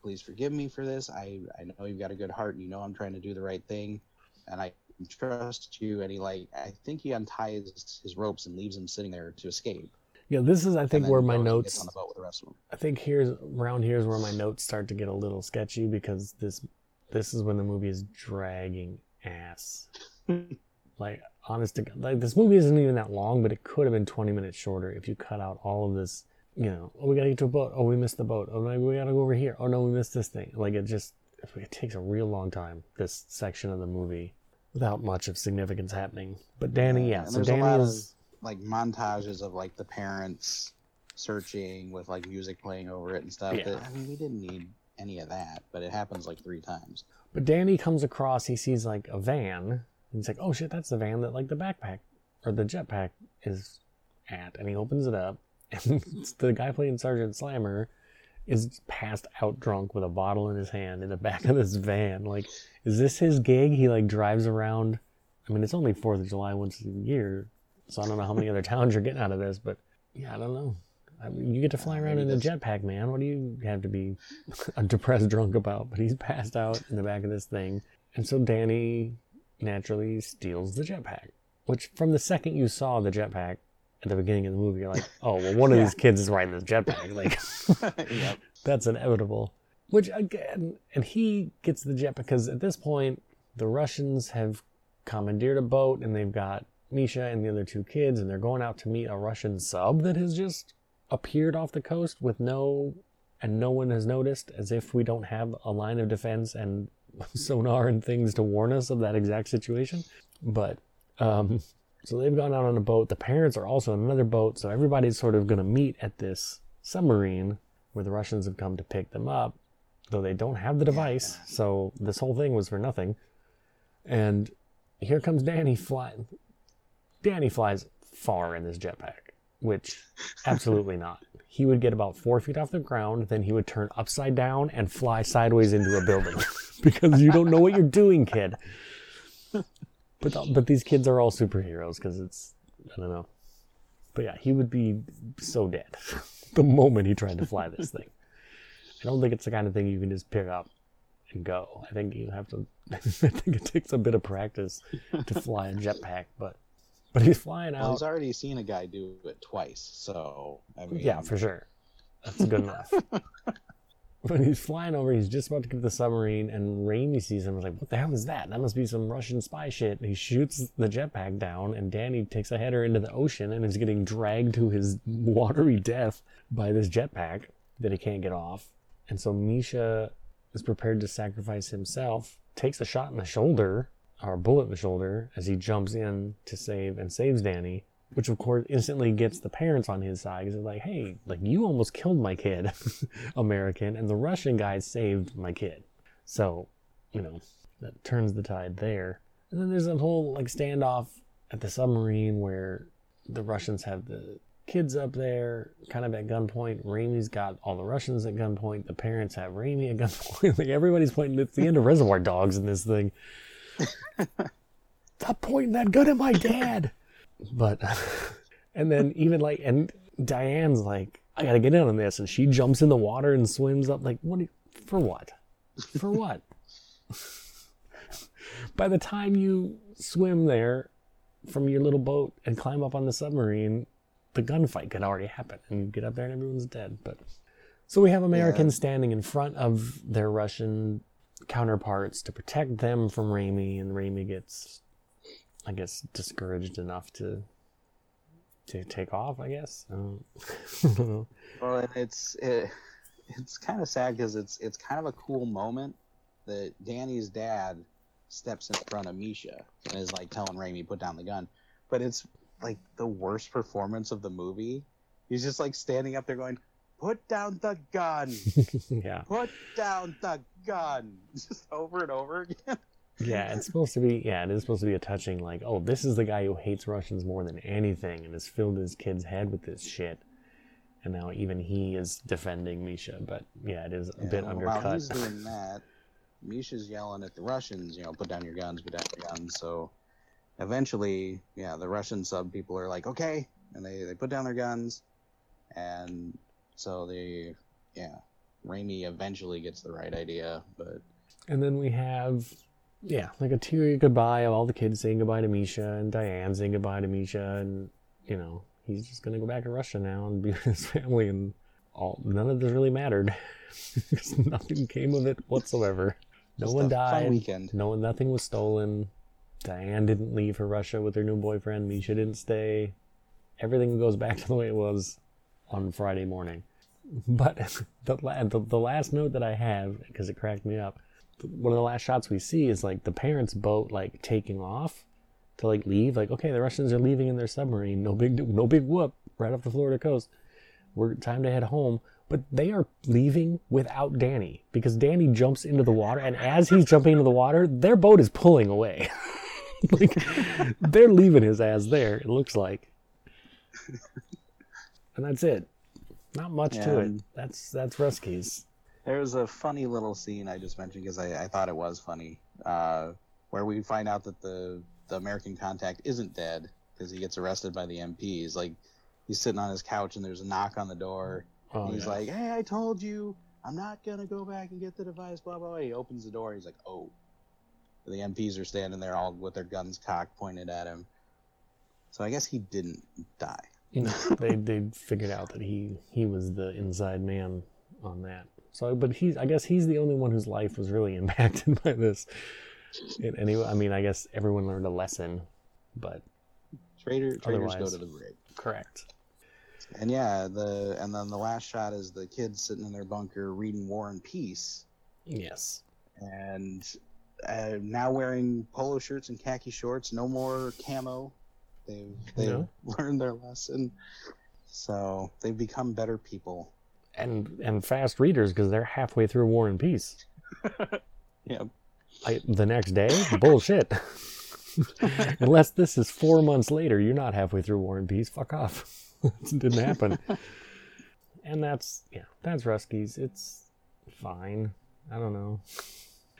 please forgive me for this. I I know you've got a good heart. and You know I'm trying to do the right thing, and I trust you." And he like, I think he unties his ropes and leaves him sitting there to escape. Yeah, this is I think where my notes on the boat with the rest of them. I think here's around here's where my notes start to get a little sketchy because this this is when the movie is dragging ass. [laughs] like honest to God, like this movie isn't even that long, but it could have been 20 minutes shorter if you cut out all of this. You know, oh we gotta get to a boat. Oh we missed the boat. Oh maybe we gotta go over here. Oh no we missed this thing. Like it just it takes a real long time. This section of the movie. Without much of significance happening. But Danny, yeah. And So Danny is of like montages of like the parents searching with like music playing over it and stuff. Yeah. That, I mean, we didn't need any of that, but it happens like three times. But Danny comes across, he sees like a van. And he's like, oh shit, that's the van that like the backpack or the jetpack is at. And he opens it up, [laughs] and it's the guy playing Sergeant Slammer is passed out drunk with a bottle in his hand in the back of this van. Like, is this his gig? He like drives around. I mean, it's only 4th of July once a year, so I don't know how many other [laughs] towns you're getting out of this, but yeah, I don't know. I mean, you get to fly uh, around in a jetpack, man. What do you have to be [laughs] a depressed drunk about? But he's passed out in the back of this thing. And so Danny naturally steals the jetpack. Which, from the second you saw the jetpack at the beginning of the movie, you're like, [laughs] oh, well, one of these kids is riding this jetpack. Like, [laughs] yep. [laughs] that's inevitable. Which, again, and he gets the jet because at this point, the Russians have commandeered a boat and they've got Misha and the other two kids, and they're going out to meet a Russian sub that has just appeared off the coast with no, and no one has noticed, as if we don't have a line of defense and sonar and things to warn us of that exact situation. But, um, so they've gone out on a boat. The parents are also in another boat, so everybody's sort of going to meet at this submarine where the Russians have come to pick them up, though they don't have the device. So this whole thing was for nothing. And here comes Danny flying. Danny flies far in this jetpack, which [laughs] absolutely not. He would get about four feet off the ground, then he would turn upside down and fly sideways into a building [laughs] [laughs] because you don't know what you're doing, kid. But but these kids are all superheroes because it's I don't know. But yeah, he would be so dead [laughs] the moment he tried to fly this thing. I don't think it's the kind of thing you can just pick up and go. I think you have to. [laughs] I think it takes a bit of practice to fly a jetpack, but but he's flying Well, out. he's already seen a guy do it twice, so I mean, Yeah, for sure. That's good enough. [laughs] When he's flying over, he's just about to get the submarine, and Raimi sees him. is like, "What the hell is that? That must be some Russian spy shit." And he shoots the jetpack down, and Danny takes a header into the ocean and is getting dragged to his [laughs] watery death by this jetpack that he can't get off. And so Misha is prepared to sacrifice himself, takes a shot in the shoulder, or a bullet in the shoulder, as he jumps in to save and saves Danny which of course instantly gets the parents on his side because they're like, "Hey, like you almost killed my kid, [laughs] American, and the Russian guy saved my kid." So, you know, that turns the tide there. And then there's a whole like standoff at the submarine where the Russians have the kids up there, kind of at gunpoint. Raimi's got all the Russians at gunpoint. The parents have Raimi at gunpoint. [laughs] like everybody's pointing. It's the end of Reservoir Dogs in this thing. [laughs] Stop pointing that gun at my dad but [laughs] and then even like and Diane's like I gotta get in on this and she jumps in the water and swims up like what you- for what? For [laughs] what? By the time you swim there from your little boat and climb up on the submarine the gunfight could already happen and you get up there and everyone's dead but so we have Americans standing in front of their Russian counterparts to protect them from Raimi and Raimi gets I guess discouraged enough to to take off. I guess. Um, I don't know. [laughs] Well, and it's it, it's kind of sad because it's it's kind of a cool moment that Danny's dad steps in front of Misha and is like telling Raimi put down the gun, but it's like the worst performance of the movie. He's just like standing up there going, "Put down the gun, [laughs] yeah, put down the gun," [laughs] just over and over again. Yeah. It's supposed to be. Yeah, it is supposed to be a touching. Like, oh, this is the guy who hates Russians more than anything, and has filled his kid's head with this shit. And now even he is defending Misha. But yeah, it is a bit Yeah, While undercut. he's doing that, Misha's yelling at the Russians, you know, put down your guns, put down your guns. So eventually, yeah, the Russian sub people are like, okay, and they, they put down their guns, and so they, yeah, Raimi eventually gets the right idea, but And then we have, yeah, like a teary goodbye of all the kids saying goodbye to Misha and Diane saying goodbye to Misha, and you know he's just gonna go back to Russia now and be [laughs] with his family, and all none of this really mattered [laughs] because nothing came of it whatsoever. No Just one a fun died. weekend. No one, nothing was stolen. Diane didn't leave for Russia with her new boyfriend. Misha didn't stay. Everything goes back [laughs] to the way it was on Friday morning. But the, la- the, the last note that I have, because it cracked me up, one of the last shots we see is like the parents' boat like taking off to like leave. Like, okay, the Russians are leaving in their submarine. No big, no big whoop right off the Florida coast. We're time to head home. But they are leaving without Danny because Danny jumps into the water, and as he's jumping into the water, their boat is pulling away. [laughs] like they're leaving his ass there. It looks like, and that's it. Not much to it. That's that's Russkies. There's a funny little scene I just mentioned because I, I thought it was funny, uh, where we find out that the the American contact isn't dead because he gets arrested by the MPs. Like he's sitting on his couch and there's a knock on the door. Oh, and he's yeah. like, "Hey, I told you, I'm not gonna go back and get the device." Blah blah. blah. He opens the door. He's like, "Oh." The MPs are standing there all with their guns cocked, pointed at him. So I guess he didn't die. you know, [laughs] they they figured out that he he was the inside man on that. So, but he's I guess he's the only one whose life was really [laughs] impacted by this. In any, I mean, I guess everyone learned a lesson, but Traitor, traitors go to the grave. correct. And yeah, the and then the last shot is the kids sitting in their bunker reading War and Peace, Yes. and uh, now wearing polo shirts and khaki shorts. No more camo. They've they've No. [laughs] learned their lesson, so they've become better people. And and fast readers because they're halfway through War and Peace. [laughs] Yeah, I, the next day, bullshit. [laughs] Unless this is four months later, you're not halfway through War and Peace. Fuck off. [laughs] it didn't happen. and that's yeah, that's Russkies. It's fine. I don't know.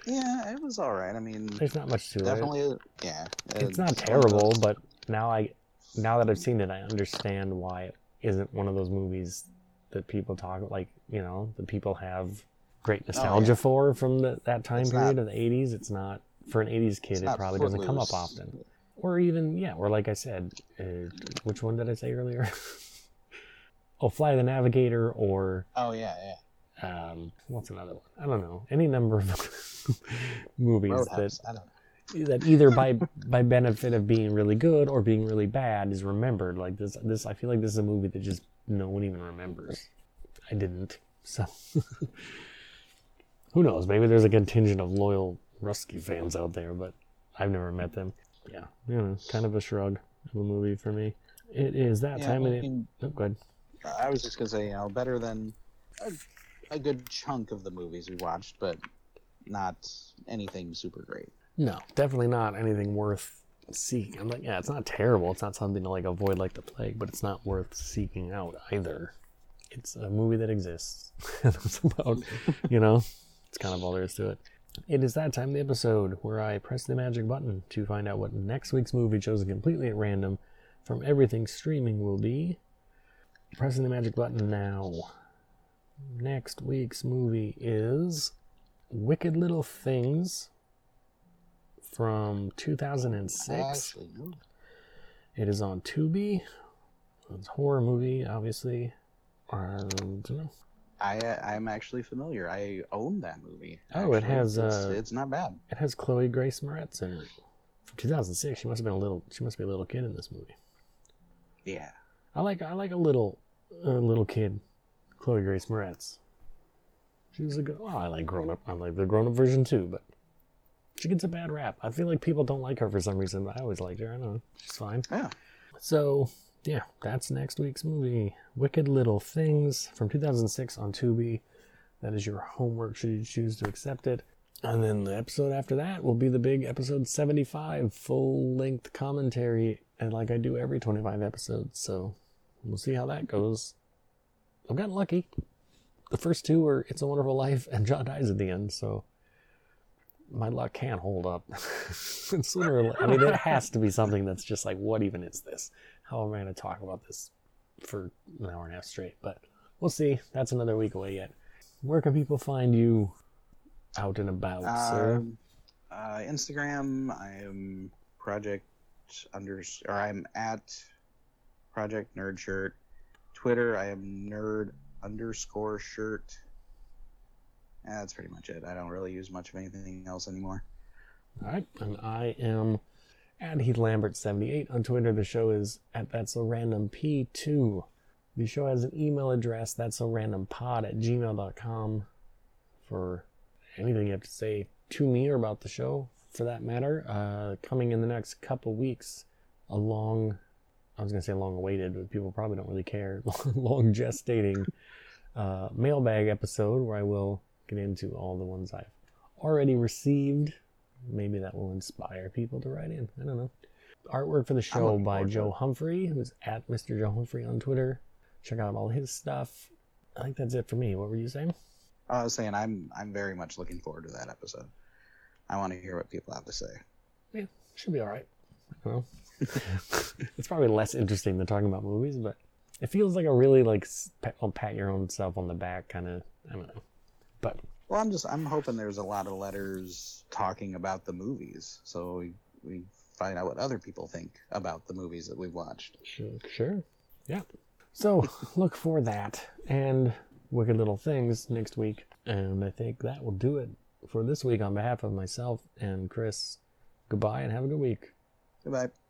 yeah, it was all right. I mean, There's not much to it. definitely, yeah. It's not terrible, but now I now that I've seen it, I understand why it isn't one of those movies that people talk like you know that people have great nostalgia for from the, that time Oh, It's period not- of the 80s. It's not for an 80s kid. It not probably doesn't come up often, or even yeah, or like I said, uh, which one did I say earlier? [laughs] oh, Fly the Navigator, or Oh yeah, yeah. um, what's another one? I don't know. Any number of [laughs] movies that Roadhouse. I don't. know. that either by by benefit of being really good or being really bad is remembered. Like this, this I feel like this is a movie that just no one even remembers. I didn't, so [laughs] who knows? Maybe there's a contingent of loyal Rusky fans out there, but I've never met them. Yeah, you know, kind of a shrug of a movie for me. It is that Yeah, time of I the. mean, Oh, good. I was just gonna say, you know, better than a, a good chunk of the movies we watched, but not anything super great. No, definitely not anything worth seeking. I'm like, yeah, it's not terrible. It's not something to like avoid like the plague, but it's not worth seeking out either. It's a movie that exists. [laughs] That's about, you know, it's kind of all there is to it. It is that time of the episode where I press the magic button to find out what next week's movie chosen completely at random from everything streaming will be. Pressing the magic button now. Next week's movie is Wicked Little Things from 2006. It is on Tubi. It's a horror movie, obviously. I uh, I'm actually familiar. I own that movie. Oh, it has, It's, uh, it's not bad. it has Chloe Grace Moretz in it. From 2006, she must have been a little. She must be a little kid in this movie. Yeah. I like. I like a little, a little kid, Chloe Grace Moretz. She was a good. Oh, I like grown up. I like the grown up version too, but she gets a bad rap. I feel like people don't like her for some reason, but I always liked her. I don't know. She's fine. Yeah. So, yeah, that's next week's movie. Wicked Little Things from 2006 on Tubi. That is your homework should you choose to accept it. And then the episode after that will be the big episode 75 full length commentary, and like I do every 25 episodes. So we'll see how that goes. I've gotten lucky. The first two were It's a Wonderful Life and John Dies at the end, so my luck can't hold up. [laughs] Sooner or later, I mean, it has to be something that's just like, what even is this? How am I going to talk about this for an hour and a half straight? But we'll see. That's another week away yet. Where can people find you out and about, sir? Um, uh, Instagram, I am project under or I'm at project nerd shirt. Twitter, I am nerd underscore shirt. And that's pretty much it. I don't really use much of anything else anymore. All right, and I am at Heath Lambert 78 on Twitter. The show is at That's a Random P2. The show has an email address, that's a random pod at gmail.com for anything you have to say to me or about the show, for that matter, uh, coming in the next couple weeks, a long, I was going to say long awaited, but people probably don't really care, [laughs] long gestating uh, mailbag episode where I will get into all the ones I've already received. Maybe that will inspire people to write in. I don't know. Artwork for the show by Joe. Humphrey, who's at Mr. Joe Humphrey on Twitter. Check out all his stuff. I think that's it for me. What were you saying? I was saying I'm I'm very much looking forward to that episode. I want to hear what people have to say. Yeah, should be all right. Well, [laughs] it's probably less interesting than talking about movies, but it feels like a really like pat, well, pat your own self on the back kind of. I don't know, but Well, I'm just I'm hoping there's a lot of letters talking about the movies, so we, we find out what other people think about the movies that we've watched. sure, sure, yeah. So [laughs] look for that and wicked little things next week, and I think that will do it for this week. On behalf of myself and Chris, goodbye and have a good week. Goodbye.